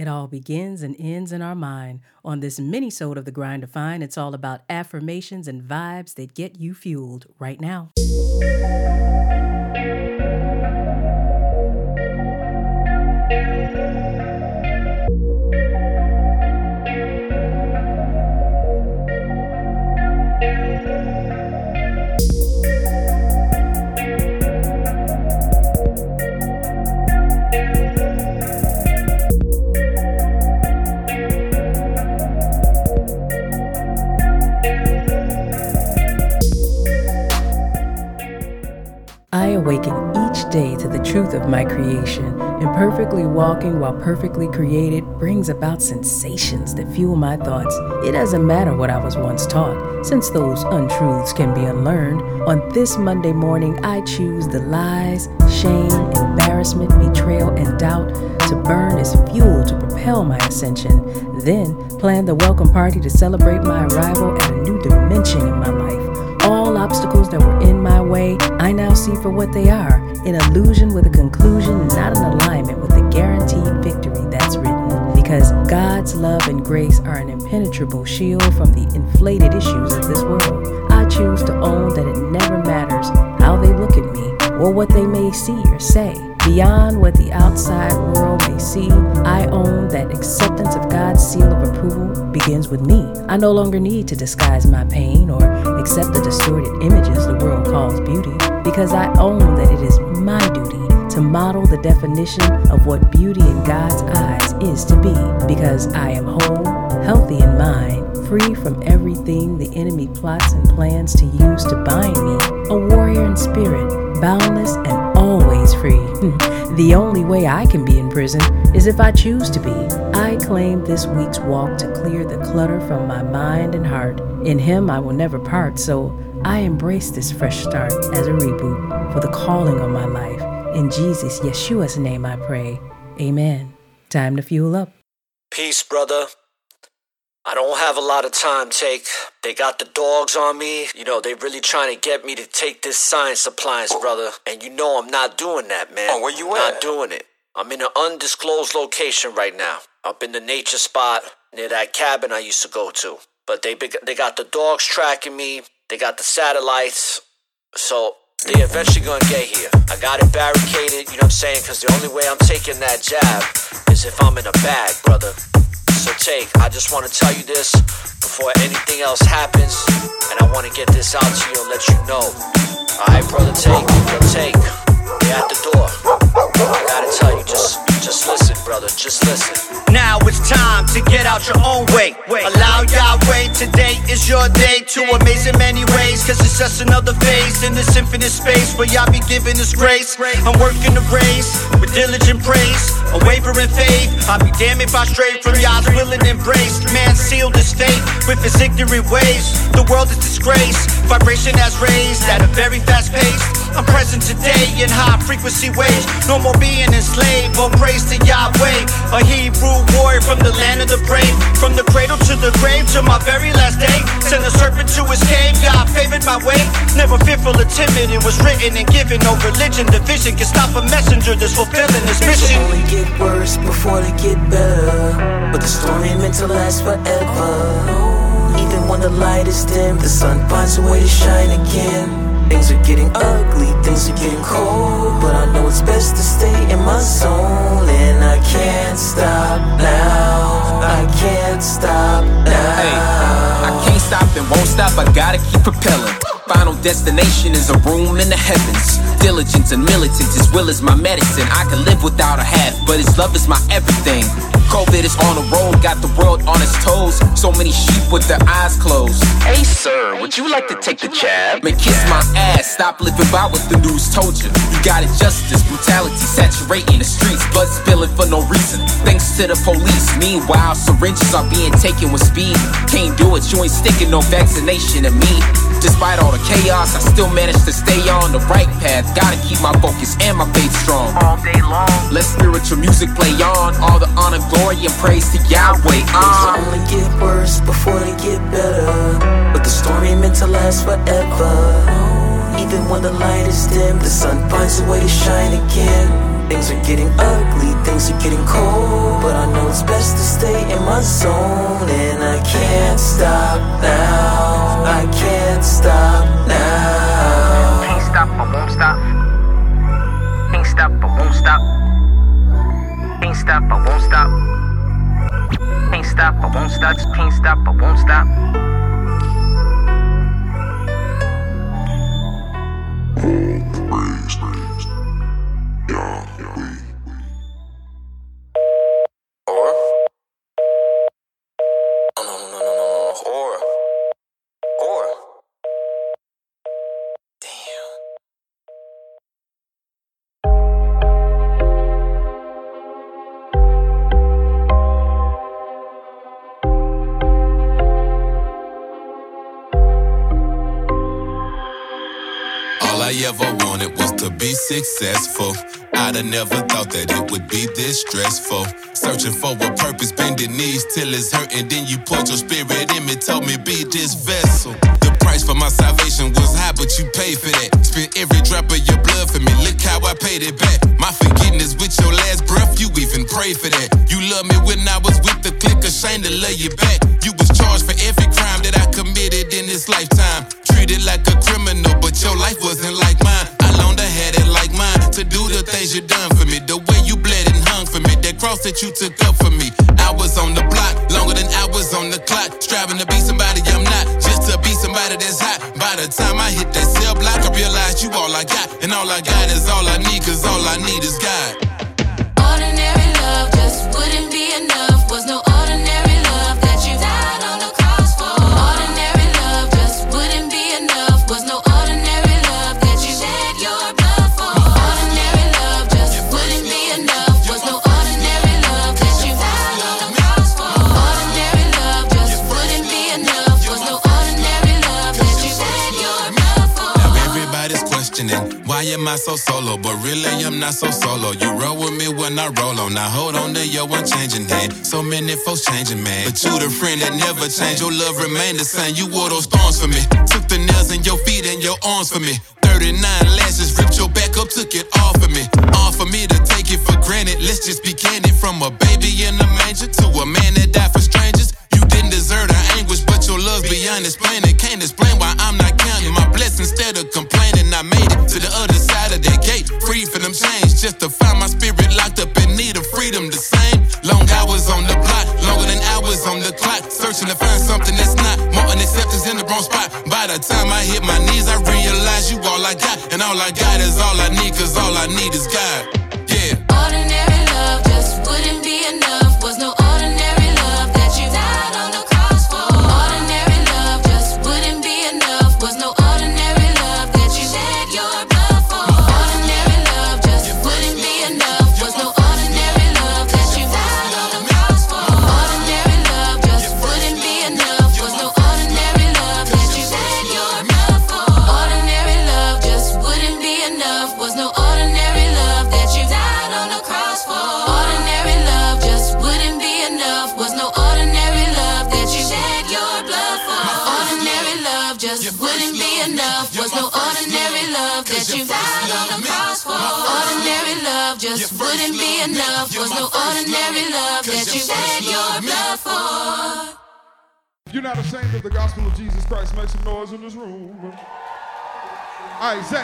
It all begins and ends in our mind. On this mini-sode of The Grind Defined, it's all about affirmations and vibes that get you fueled right now. Awaken each day to the truth of my creation, and perfectly walking while perfectly created brings about sensations that fuel my thoughts. It doesn't matter what I was once taught, since those untruths can be unlearned. On this Monday morning, I choose the lies, shame, embarrassment, betrayal, and doubt to burn as fuel to propel my ascension. Then plan the welcome party to celebrate my arrival at a new dimension in my life. Obstacles that were in my way, I now see for what they are an illusion with a conclusion, not an alignment with the guaranteed victory that's written. Because God's love and grace are an impenetrable shield from the inflated issues of this world. I choose to own that it never matters how they look at me or what they may see or say. Beyond what the outside world may see, I own that acceptance of God's seal of approval begins with me. I no longer need to disguise my pain or accept the distorted images the world calls beauty, because I own that it is my duty to model the definition of what beauty in God's eyes is to be, because I am whole, healthy in mind, free from everything the enemy plots and plans to use to bind me, a warrior in spirit, boundless and always free. Hmm. the only way I can be in prison is if I choose to be. I claim this week's walk to clear the clutter from my mind and heart. In Him I will never part, so I embrace this fresh start as a reboot for the calling on my life. In Jesus, Yeshua's name I pray. Amen. Time to fuel up. Peace, brother. I don't have a lot of time, take. They got the dogs on me. You know, they really trying to get me to take this science appliance, brother. And you know I'm not doing that, man. Oh, where you Not at? Not doing it. I'm in an undisclosed location right now. Up in the nature spot near that cabin I used to go to. But they they got the dogs tracking me. They got the satellites. So they eventually gonna get here. I got it barricaded, you know what I'm saying? Cause the only way I'm taking that jab is if I'm in a bag, brother. So take, I just wanna tell you this before anything else happens. And I wanna get this out to you and let you know. Alright, brother, take, yo, take. They at the door. I gotta tell you, just just listen, brother, just listen. Now it's time to get out your own way. Allow Yahweh, today your day to amaze in many ways. Cause it's just another phase in this infinite space where Yah be giving us grace. I'm working the race with diligent praise, unwavering faith. I'll be damned if I stray from Yah's will and embrace. Man sealed his fate with his ignorant ways. The world is disgraced, vibration has raised at a very fast pace. I'm present today in high frequency waves. No more being enslaved. All praise to Yahweh, a Hebrew warrior from the land of the brave. From the cradle to the grave to my very last day. Send a serpent to his cave. God favored my way. Never fearful or timid. It was written and given. No religion, division can stop a messenger that's fulfilling his mission. They only get worse before they get better. But the storm ain't meant to last forever. Even when the light is dim, the sun finds a way to shine again. Things are getting ugly, things are getting cold. But I know it's best to stay in my zone. And I can't stop now. I can't stop now. Can't stop and won't stop, I gotta keep propelling. Final destination is a room in the heavens. Diligence and militant, His will is my medicine. I can live without a half, but His love is my everything. COVID is on the road, got the world on its toes. So many sheep with their eyes closed. Hey, sir, would you like to take the jab? Man, kiss my ass, stop living by what the news told you. You got injustice, brutality saturating the streets, blood spilling for no reason. To the police. Meanwhile, syringes are being taken with speed. Can't do it, you ain't sticking no vaccination to me. Despite all the chaos, I still manage to stay on the right path. Gotta keep my focus and my faith strong. All day long. Let spiritual music play on. All the honor, glory, and praise to Yahweh. Things Uh. only get worse before they get better. But the storm ain't meant to last forever. Even when the light is dim, the sun finds a way to shine again. Things are getting ugly, things are getting cold. But I know it's best to stay in my zone and I can't stop now. I can't stop now. Can't stop, I won't stop. Can't stop, I won't stop. Can't stop, I won't stop. Can't stop, I won't stop. Can't stop, I won't stop. ever successful. I'd have never thought that it would be this stressful. Searching for a purpose, bending knees till it's hurting. Then you put your spirit in me, told me be this vessel. The price for my salvation was high, but you paid for that. Spent every drop of your blood for me. Look how I paid it back. My forgiveness with your last breath, you even prayed for that. You loved me when I was with the click, ashamed to lay you back. You was charged for every crime that I committed in this lifetime treated like a criminal, but your life wasn't like mine. I loaned a had mine to do the things you done for me. The way you bled and hung for me, that cross that you took up for me. I was on the block, longer than I was on the clock. Striving to be somebody I'm not, just to be somebody that's hot. By the time I hit that cell block, I realized you all I got. And all I got is all I need, cause all I need is God. Am I so solo? But really, I'm not so solo. You roll with me when I roll on. Now hold on to your changing hand. So many folks changing, man. But you the friend that never changed. Your love remained the same. You wore those thorns for me. Took the nails in your feet and your arms for me. 39 lashes, ripped your back up, took it off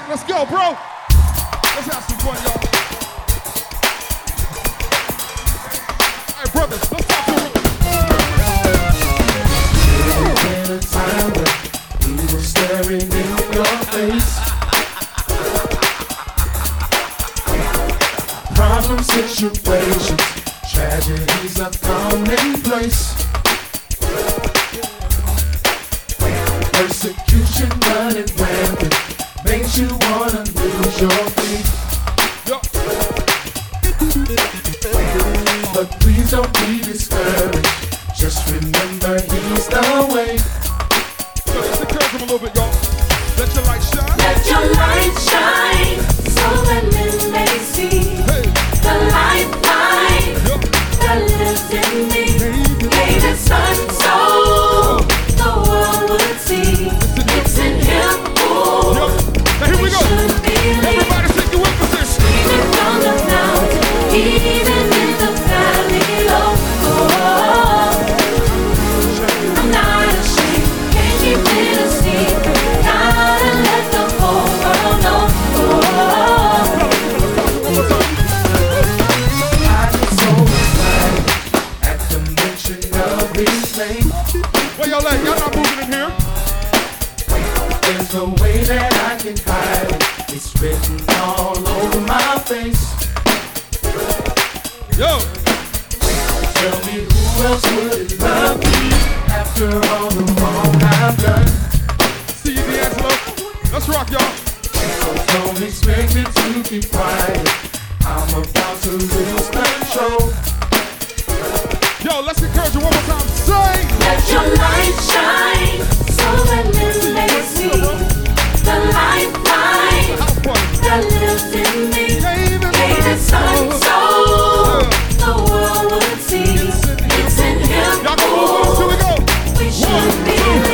let's go, bro. Let's have some fun, y'all. All right, brothers, let's talk to them. Time we were staring in your face. problem situations, tragedies are commonplace. Persecution running rampant It's written all over my face. Yo! Tell me who else would love me after all the wrong I've done? See you, D'Angelo. Let's rock, y'all. So don't expect me to keep quiet. I'm about to lose control. Yo, let's encourage you one more time. Say, let your light shine so that men may see the lifeline that in me. So the world would see it's. We should be.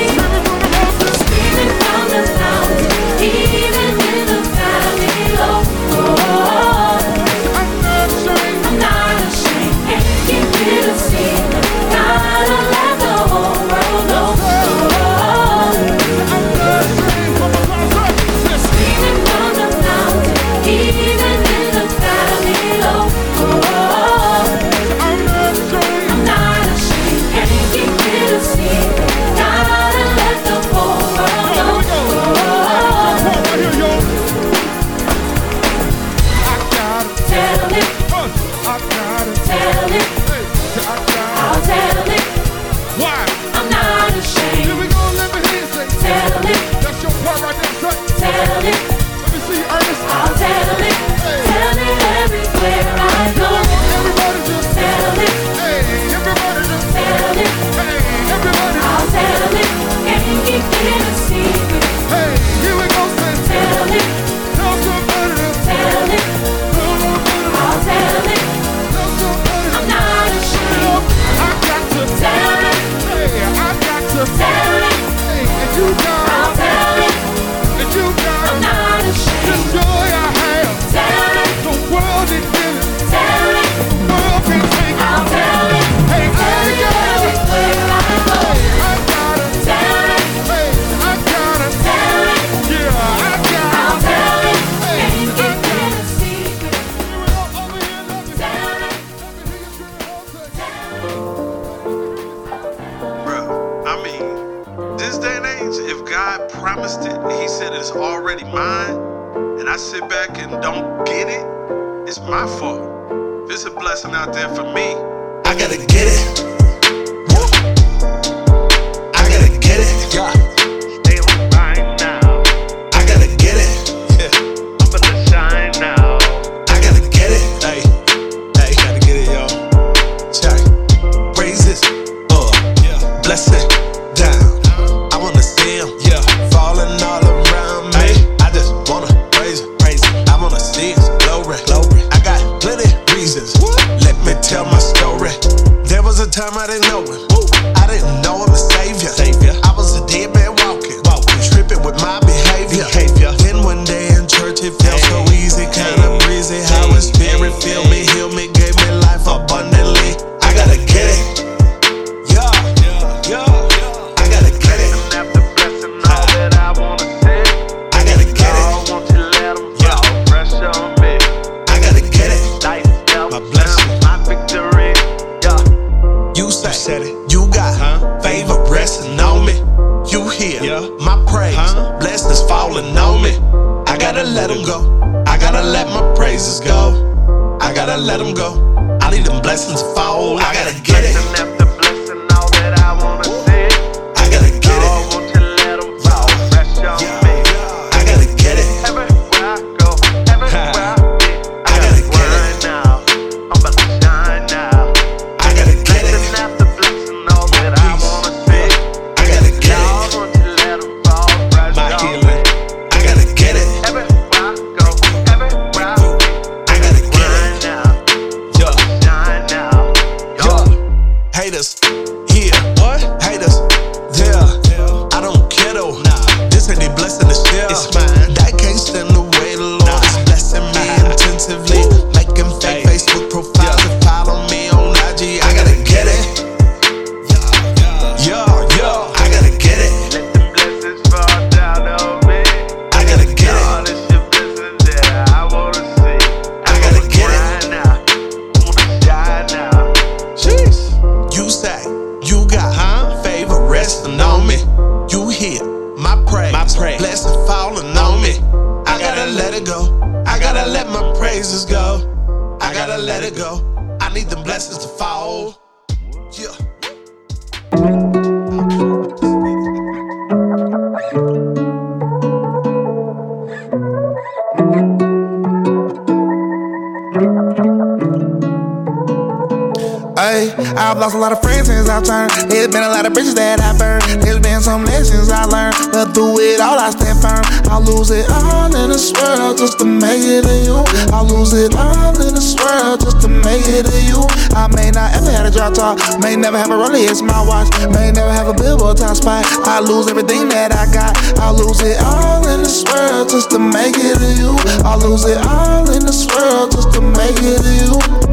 out there for me. just had they blessing the shit. May never have a Rolex, my watch. May never have a billboard top spot. I lose everything that I got. I'll lose it all in this world just to make it to you. I'll lose it all in this world just to make it to you.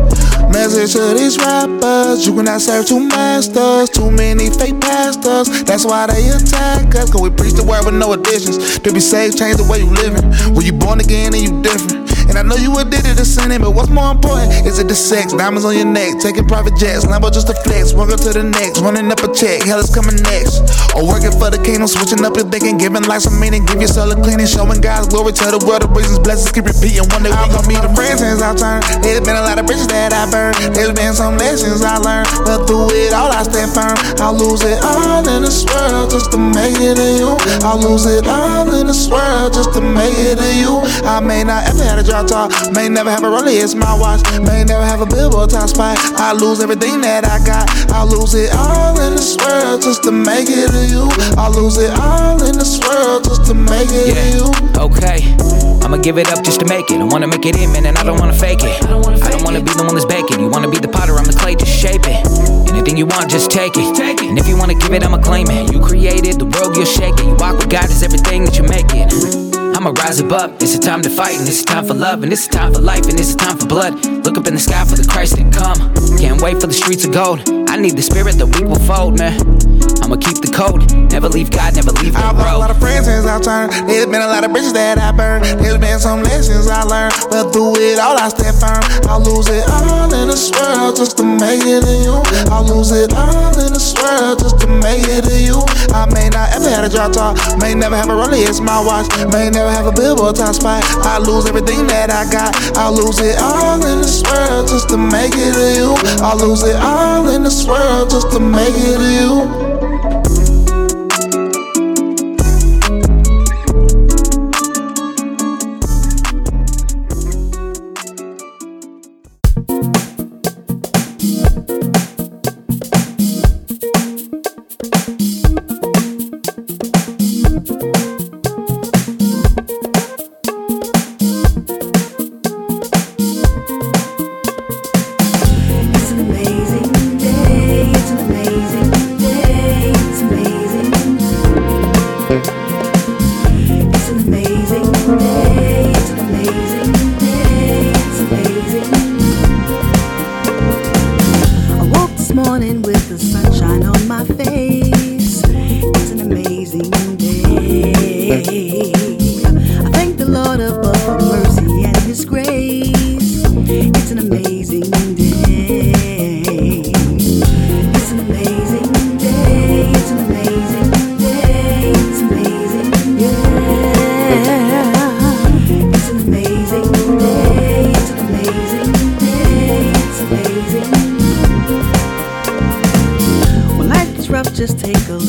Message to these rappers, you cannot serve two masters, too many fake pastors. That's why they attack us, cause we preach the word with no additions. To be saved, change the way you living. When you born again and you different. And I know you addicted to sinning, but what's more important? Is it the sex? Diamonds on your neck, taking private jets, Lambo just a flex, one girl to the next, running up a check, hell is coming next. Or working for the kingdom, switching up your thinking, giving life some meaning, give yourself a cleaning, showing God's glory, tell the world the reasons, blessings keep repeating. One day gon' meet the friends since I turned. There's been a lot of bridges that I burned, there's been some lessons I learned, but through it all I stand firm. I'll lose it all in this world just to make it to you. I'll lose it all in this world just to make it to you. I may not ever had a drop top, may never have a Rolex, my watch, may never have a billboard top spot. I lose everything that I got. I'll lose it all in this world just to make it to you. I'll lose it all in this world just to make it to you. Okay, I'ma give it up just to make it. I wanna make it in, man, and I don't wanna fake it. I don't wanna, be the one that's baking. You wanna be the potter, I'm the clay, just shape it. Anything you want, just take it. And if you wanna give it, I'ma claim it. You created the world, you'll shake it. You walk with God, is everything that you make it. I'ma rise above. It's a time to fight, and it's a time for love, and it's a time for life, and it's a time for blood. Look up in the sky for the Christ that come. Can't wait for the streets of gold. I need the spirit that we will fold, man. I'ma keep the code. Never leave God, never leave the I've lost a lot of friends since I turned. There's been a lot of bridges that I burned. There's been some lessons I learned. But through it all, I stand firm. I'll lose it all in this world just to make it to you. I'll lose it all in this world just to make it to you. I may not ever have a drop top. May never have a Rolex, my watch. May never have a billboard top spot. I lose everything that I got. I'll lose it all in this world just to make it to you. I'll lose it all in this world just to make it to you.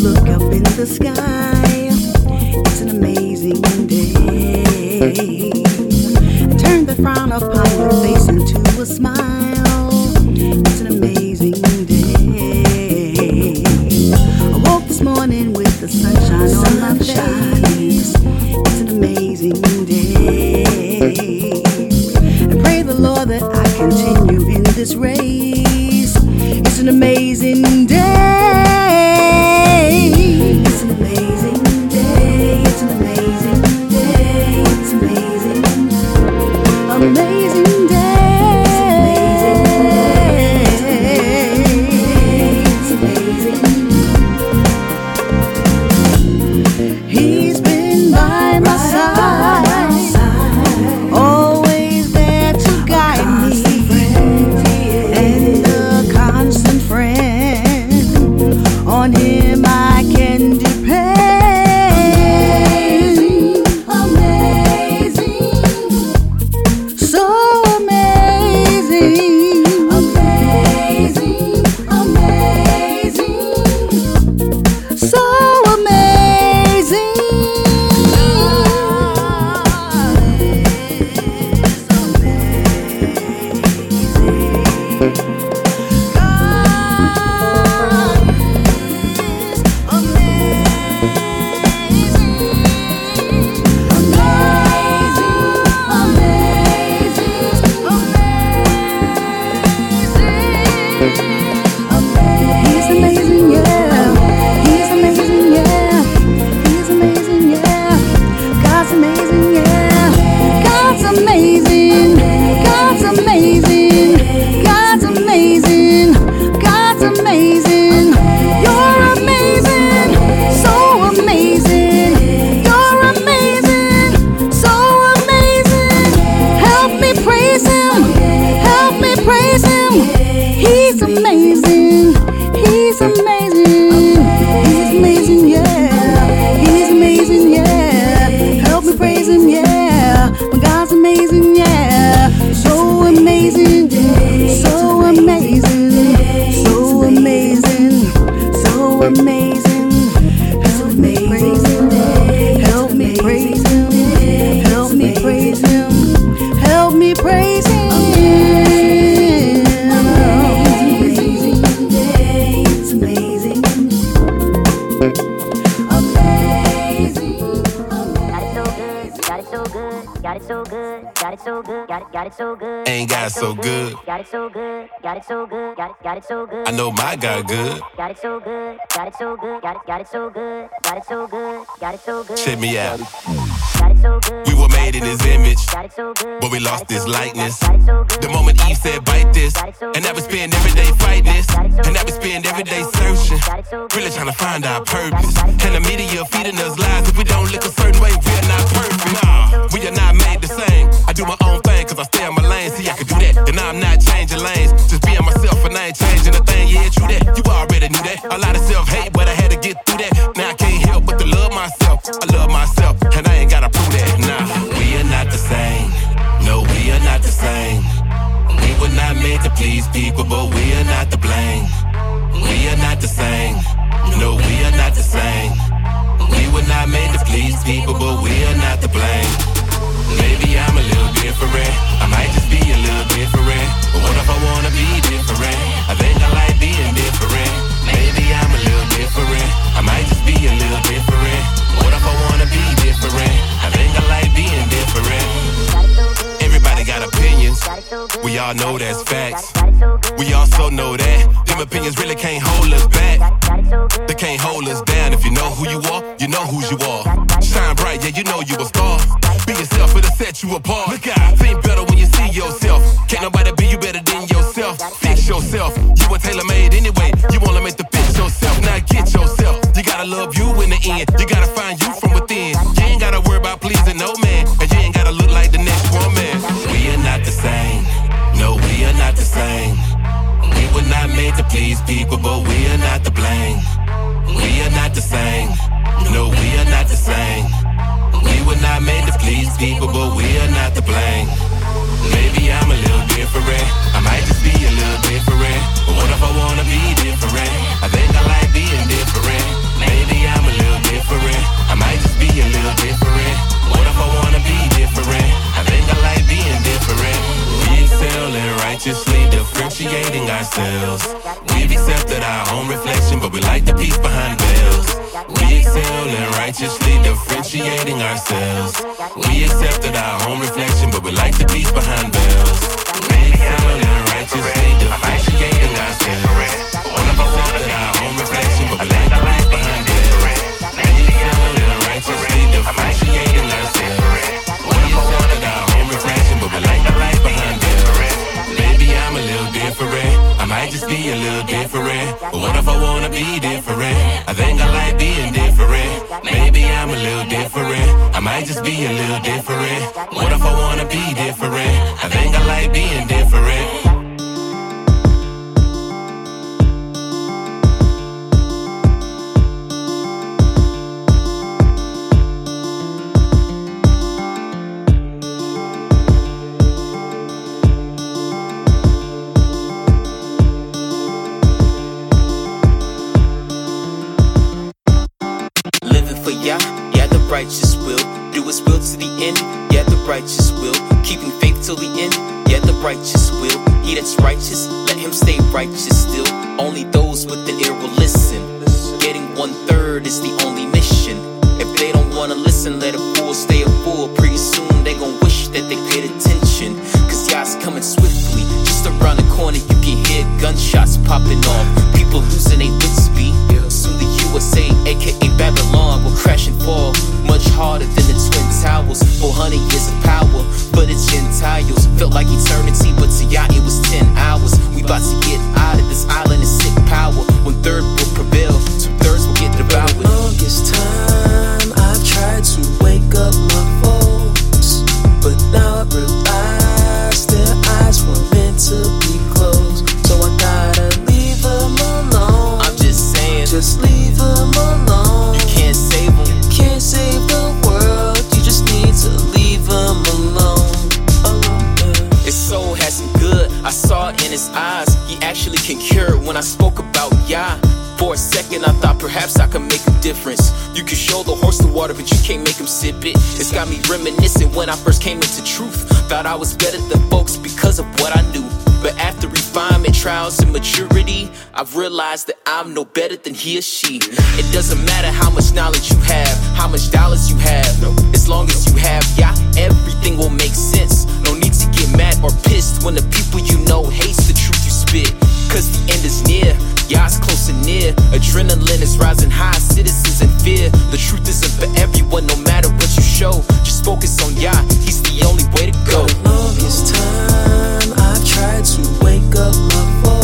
Look up in the sky. It's an amazing day. Turn the frown upon your face into a smile. It's an amazing day. I woke this morning with the sunshine on my face. It's an amazing day. And pray the Lord that I continue in this race. Got it so good, got it so good, got it, got it so good, got it so good, got it so good. Check me out. Got it so good. We were made in his image, Got it so good. but we lost his likeness. The moment Eve said, bite this, and now we spend every day fighting this, and now we spend every day searching, really trying to find our purpose. And the media feeding us lies. If we don't look a certain way, we're not perfect. Nah, we are not made the same. I do my own thing, cause I stay in my lane. See, I can do that, and I'm not changing lanes. Just being myself, and I ain't changing a thing. Yeah, true that. You already knew that. A lot of self hate, but I had to get through that. Now I can't help but to love myself. I love myself, please people, but we are not to blame. We are not the same. No, we are not the same. We were not made to please people, but we are not to blame. Maybe I'm a little different. I might just be a little different. But what if I wanna We all know that's facts. We also know that them opinions really can't hold us back. They can't hold us down. If you know who you are, you know who you are. Shine bright, yeah, you know you a star. Be yourself, it'll set you apart. Look out, think He actually can cure it. when I spoke about Yah. For a second, I thought perhaps I could make a difference. You can show the horse the water, but you can't make him sip it. It's got me reminiscing when I first came into truth. Thought I was better than folks because of what I knew. But after refinement, trials, and maturity, I've realized that I'm no better than he or she. It doesn't matter how much knowledge you have, how much dollars you have. As long as you have Yah, everything will make sense. No need to get mad or pissed when the people you know hates the truth Cause the end is near, it's close and near. Adrenaline is rising high, citizens in fear. The truth isn't for everyone, no matter what you show. Just focus on Yah, he's the only way to go. The longest time, I've tried to wake up my folks,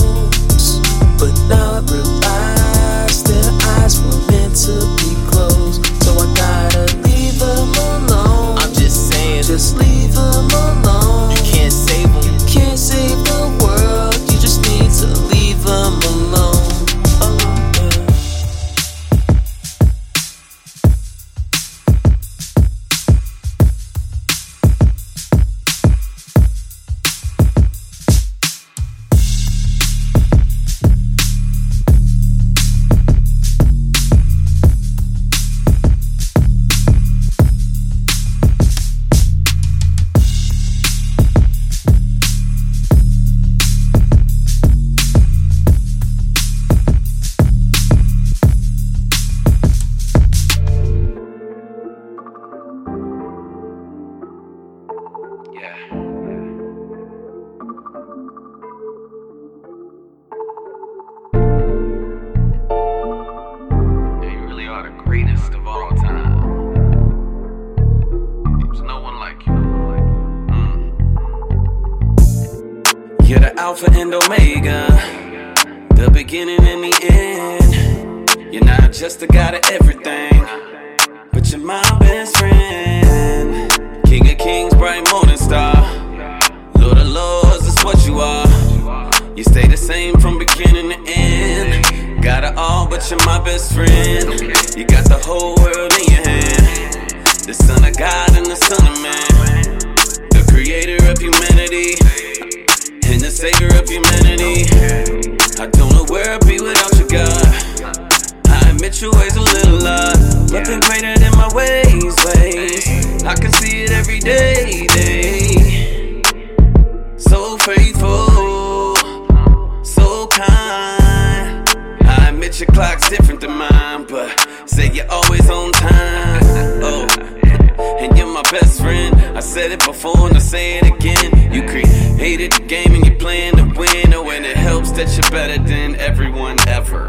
and you're playing to win. Oh, and it helps that you're better than everyone ever.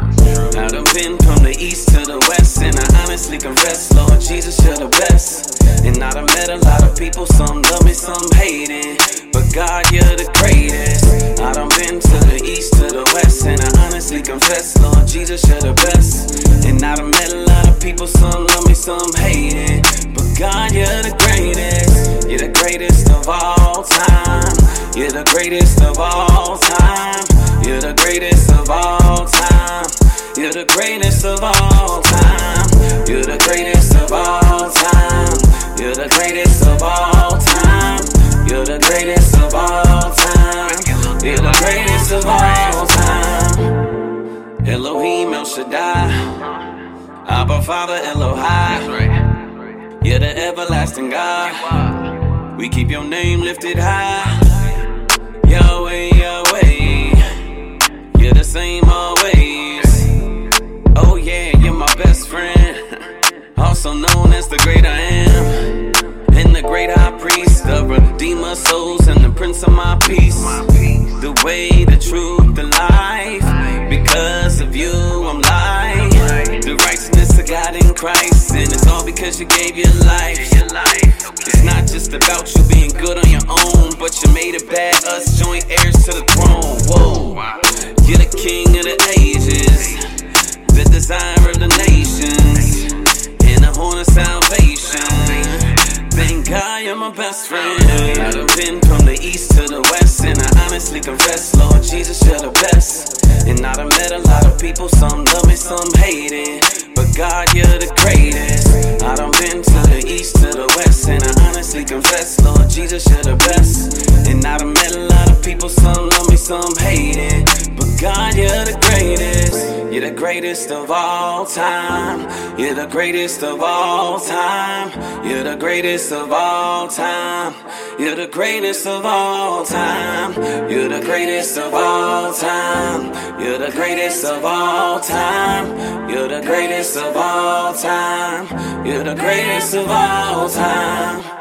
I done been from the east to the west, and I honestly confess, Lord Jesus, you're the best. And I done met a lot of people, some love me, some hating. But God, you're the greatest. I done been to the east to the west, and I honestly confess, Lord Jesus, you're the best. And I done met a lot of people, some love me, some hating. But God, you're the greatest. You're the greatest of all time. You're the greatest of all time. You're the greatest of all time. You're the greatest of all time. You're the greatest of all time. You're the greatest of all time. You're the greatest of all time. You're the greatest of all time. Elohim El Shaddai. Abba Father Elohai. You're the everlasting God. We keep your name lifted high. The same always. Oh yeah, you're my best friend. Also known as the great I am. And the great high priest, the redeemer souls, and the prince of my peace. The way, the truth, the life. Because of you, I'm light. The righteousness of God in Christ. And it's all because you gave your life. It's not just about you being good on your own, but you made it bad, us joint heirs to the throne. Whoa, you're the king of the ages, the desire of the nations, and the horn of salvation. Thank God you're my best friend. I done been from the east to the west, and I honestly confess, Lord Jesus, you're the best. And I done met a lot of people, some love me, some hate it. But God, you're the greatest. I done been to the east to the west, and I honestly confess, Lord Jesus, you're the best. And I done met a lot of people, some love me, some hate it. But God, you're the greatest. You're the greatest of all time. You're the greatest of all time. You're the greatest of all time. You're the greatest of all time. You're the greatest of all time. You're the greatest of all time. You're the greatest of all time. You're the greatest of all time.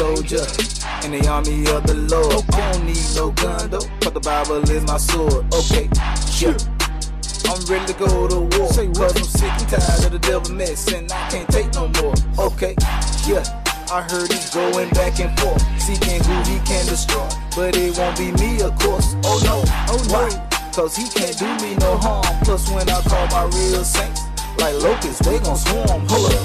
Soldier in the army of the Lord. I don't need no gun though, but the Bible is my sword. Okay, yeah. I'm ready to go to war. Cause I'm sick and tired of the devil mess and I can't take no more. Okay, yeah. I heard he's going back and forth, seeking who he can destroy. But it won't be me, of course. Oh no, oh no. Cause he can't do me no harm. Plus, when I call my real saints, like locusts, they gon' swarm. Hold up.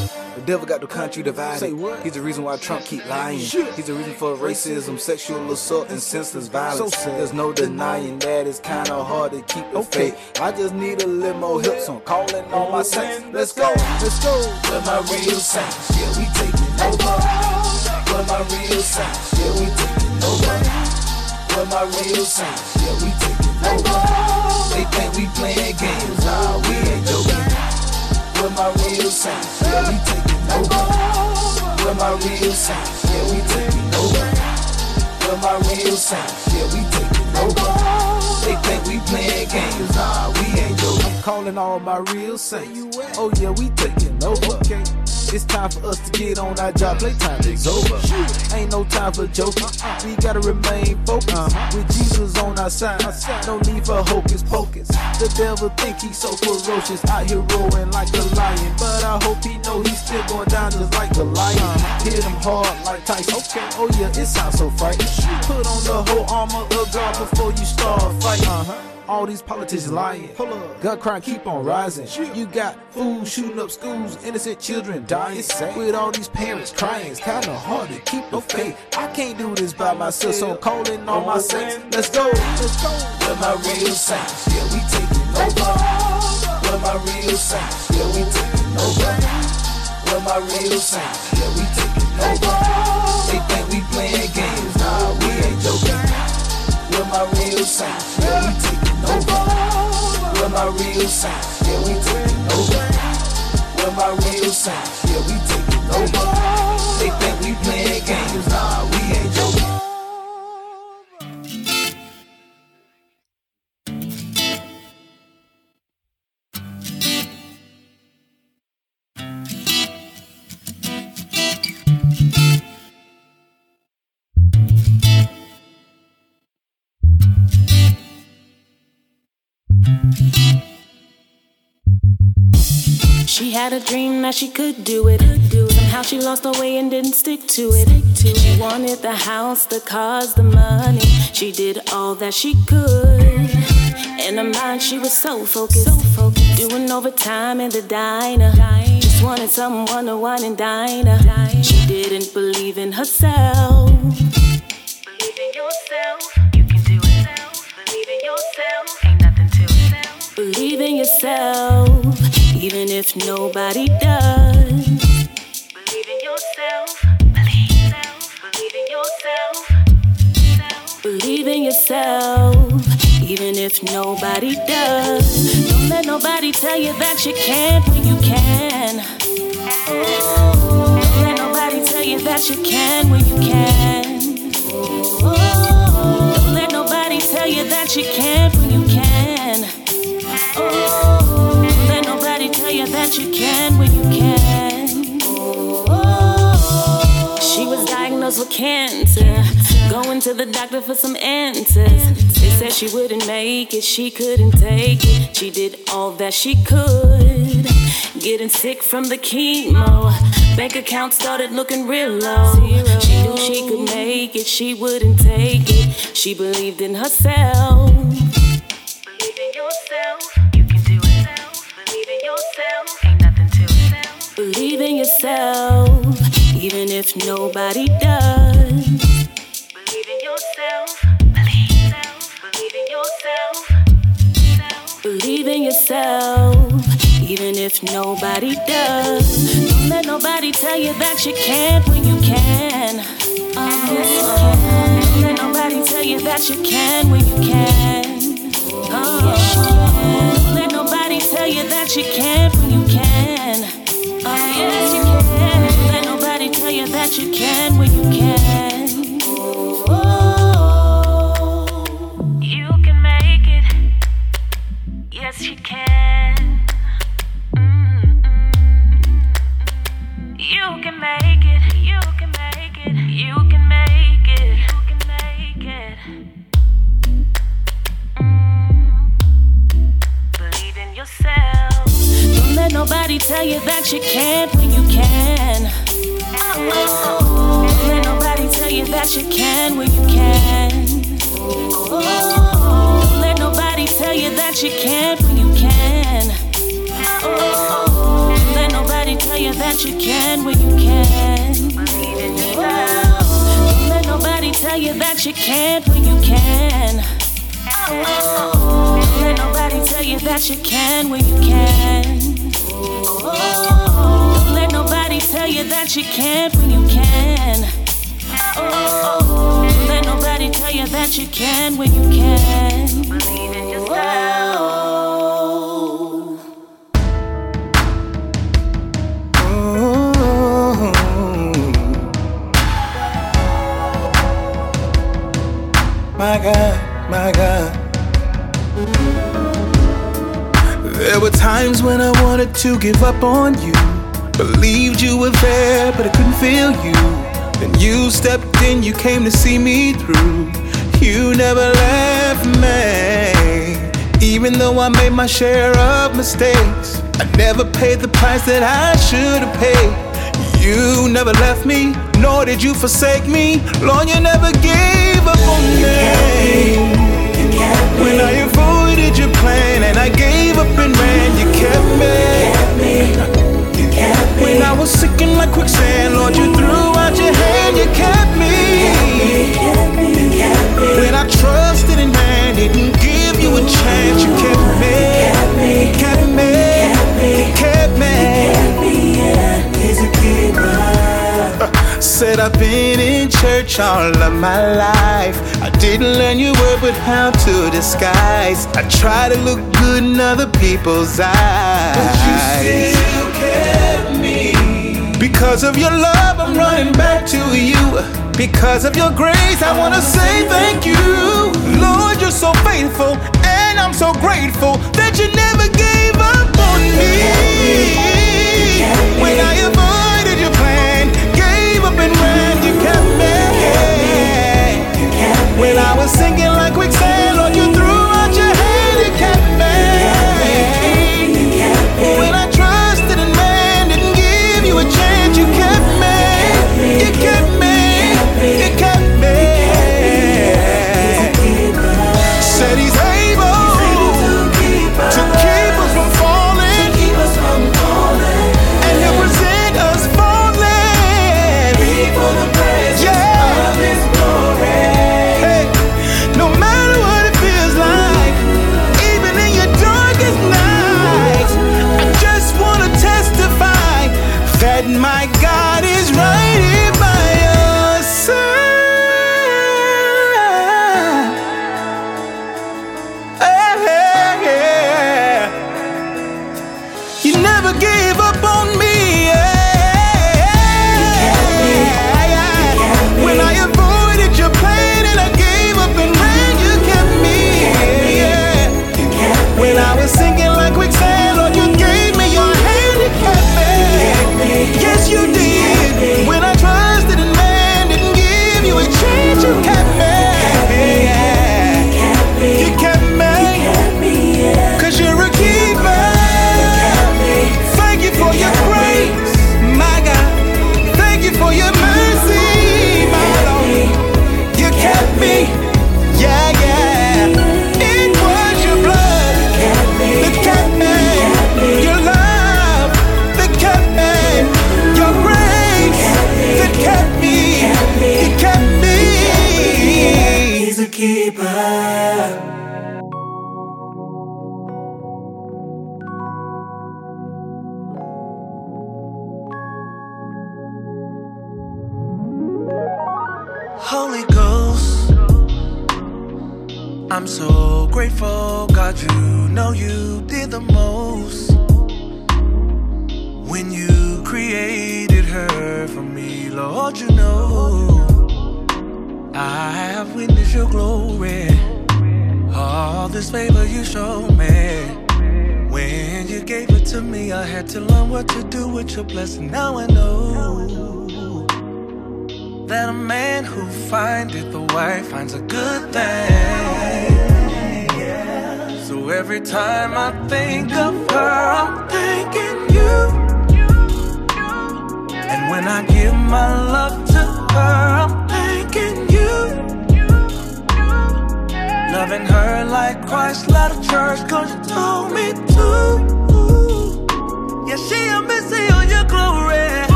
Devil got the country divided. Say what? He's the reason why Trump keep lying. Shit. He's the reason for racism, sexual assault, and senseless violence. So. There's no denying that it's kinda hard to keep the Okay. faith. I just need a little more help, so I'm calling all my saints. Let's go, let's go. Where my real saints, yeah, we taking over. Where my real saints, yeah, we taking over. Where my real saints, yeah, we taking over. They think we playing games, nah, we ain't joking. Where my real saints, yeah, we taking over. Where my real saints, yeah, we taking over. Where my real saints, yeah, we taking over. They think we playing games, nah, we ain't joking. I'm calling all my real saints. Oh yeah, we taking over. It's time for us to get on our job. Playtime is over. Ain't no time for joking. We gotta remain focused. With Jesus on our side, no need for hocus pocus. The devil think he's so ferocious, out here roaring like a lion. But I hope he know he's still going down just like a lion. Hit him hard like Tyson. Okay, oh yeah, it sounds so frightening. Put on the whole armor of God before you start fighting. All these politicians lying. Gun crime keep on rising. You got fools shooting up schools, innocent children dying. With all these parents crying, it's kinda hard to keep the faith. I can't do this by myself, so I'm calling all my saints. Let's go, let's go. Where my real saints, yeah, we taking over. Where my real saints, yeah, we taking over. Where my real saints, yeah, we taking over. They think we playing games, nah, we ain't joking. Where my real saints, yeah, we taking over. Where my real saints, yeah, we taking over. Where my real saints, yeah, we taking over. They think we playing games, nah, had a dream that she could do it. Somehow she lost her way and didn't stick to it. She wanted the house, the cars, the money. She did all that she could. In her mind, she was so focused. Doing overtime in the diner. Just wanted someone to wine and dine her. She didn't believe in herself. Believe in yourself. You can do it. Believe in yourself. Ain't nothing to self. Believe in yourself. If nobody does. Believe in yourself. Believe. Believe in yourself. Believe in yourself, even if nobody does. Don't let nobody tell you that you can't when you can. Don't let nobody tell you that you can when you can. Don't let nobody tell you that you can't when you can. That you can when you can. Oh. She was diagnosed with cancer. Going to the doctor for some answers. They said she wouldn't make it, she couldn't take it. She did all that she could. Getting sick from the chemo. Bank account started looking real low. She knew she could make it, she wouldn't take it. She believed in herself. Yourself, even if nobody does. Believe in yourself. Believe. Believe in yourself. Believe in yourself, even if nobody does. Don't let nobody tell you that you can't when you can. Oh, yes, you can. Don't let nobody tell you that you can when you can. Oh, yes, you can. Don't let nobody tell you that you can't when you can. Oh, yes, you you that you can when you can. Oh, you can make it. Yes, you can. Mm-hmm. You can make it. You can make it. You can make it. Mm-hmm. Believe in yourself. Don't let nobody tell you that you can't when you can. Let nobody tell you that you can when you can. Don't let nobody tell you that you can't when you can. Let nobody tell you that you can when you can. Let nobody tell you that you can't when you can. Let nobody tell you that you can when you can. Nobody tell you that you can't when you can. Don't let nobody tell you that you can when you can. Believe in yourself. Oh. My God, my God. There were times when I wanted to give up on you. Believed you were there, but I couldn't feel you. Then you stepped in, you came to see me through. You never left me. Even though I made my share of mistakes, I never paid the price that I should have paid. You never left me, nor did you forsake me. Lord, you never gave up on me. When I avoided your plan and I gave up and ran, you kept me. When I was sick sinking like quicksand, Lord, you threw out your hand, you kept me. When I trusted in man, didn't give you a chance, you kept me. Kept me. Kept me. Uh, Said I've been in church all of my life. I didn't learn your word, but how to disguise. I try to look good in other people's eyes. But you still kept me. Because of your love, I'm running back to you. Because of your grace, I wanna say thank you. Lord, you're so faithful, and I'm so grateful that you never gave up on me. When I avoided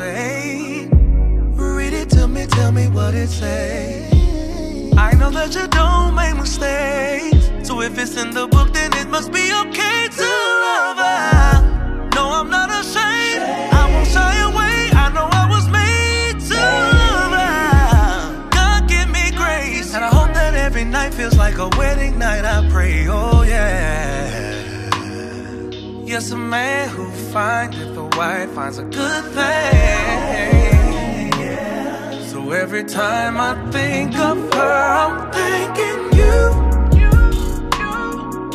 8. Read it to me, tell me what it says. I know that you don't make mistakes. So if it's in the book, then it must be okay to love her. No, I'm not ashamed. I won't shy away. I know I was made to love her. God give me grace. And I hope that every night feels like a wedding night. I pray, oh. Yes, a man who finds findeth a wife finds a good thing. So every time I think of her, I'm thinking you.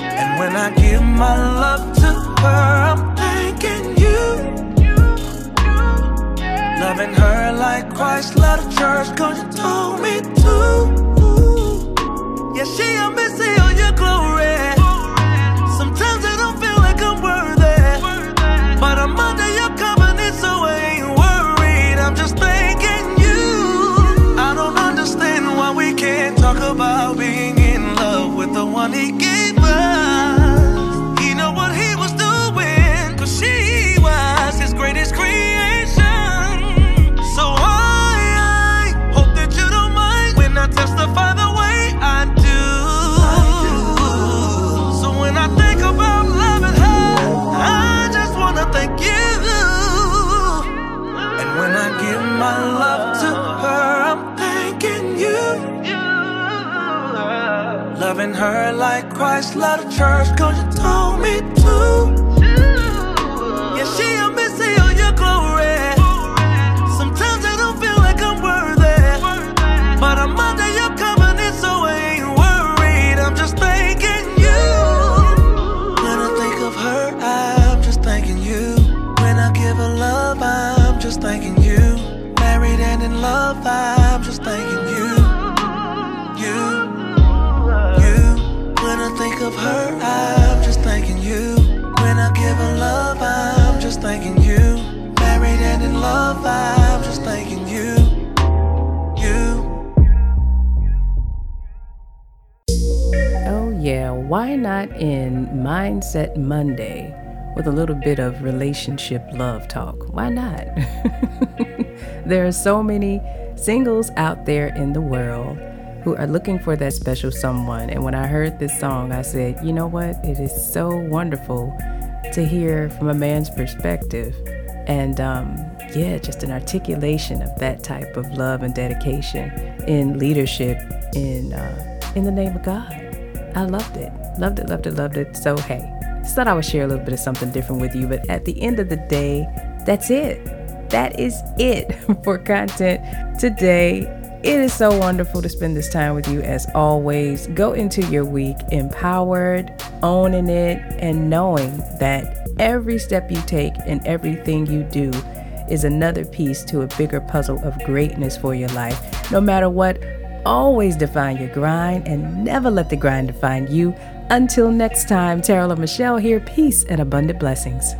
And when I give my love to her, I'm thinking you. Loving her like Christ led a church, cause you told me to. Christ led a church, cause yeah, why not in Mindset Monday with a little bit of relationship love talk? Why not? there are so many singles out there in the world who are looking for that special someone. And when I heard this song, I said, you know what? It is so wonderful to hear from a man's perspective. And um, yeah, just an articulation of that type of love and dedication in leadership in uh, in the name of God. I loved it, loved it, loved it, loved it. So hey, just thought I would share a little bit of something different with you. But at the end of the day, that's it. That is it for content today. It is so wonderful to spend this time with you as always. Go into your week empowered, owning it, and knowing that every step you take and everything you do is another piece to a bigger puzzle of greatness for your life. No matter what, always define your grind and never let the grind define you. Until next time, and Michelle here. Peace and abundant blessings.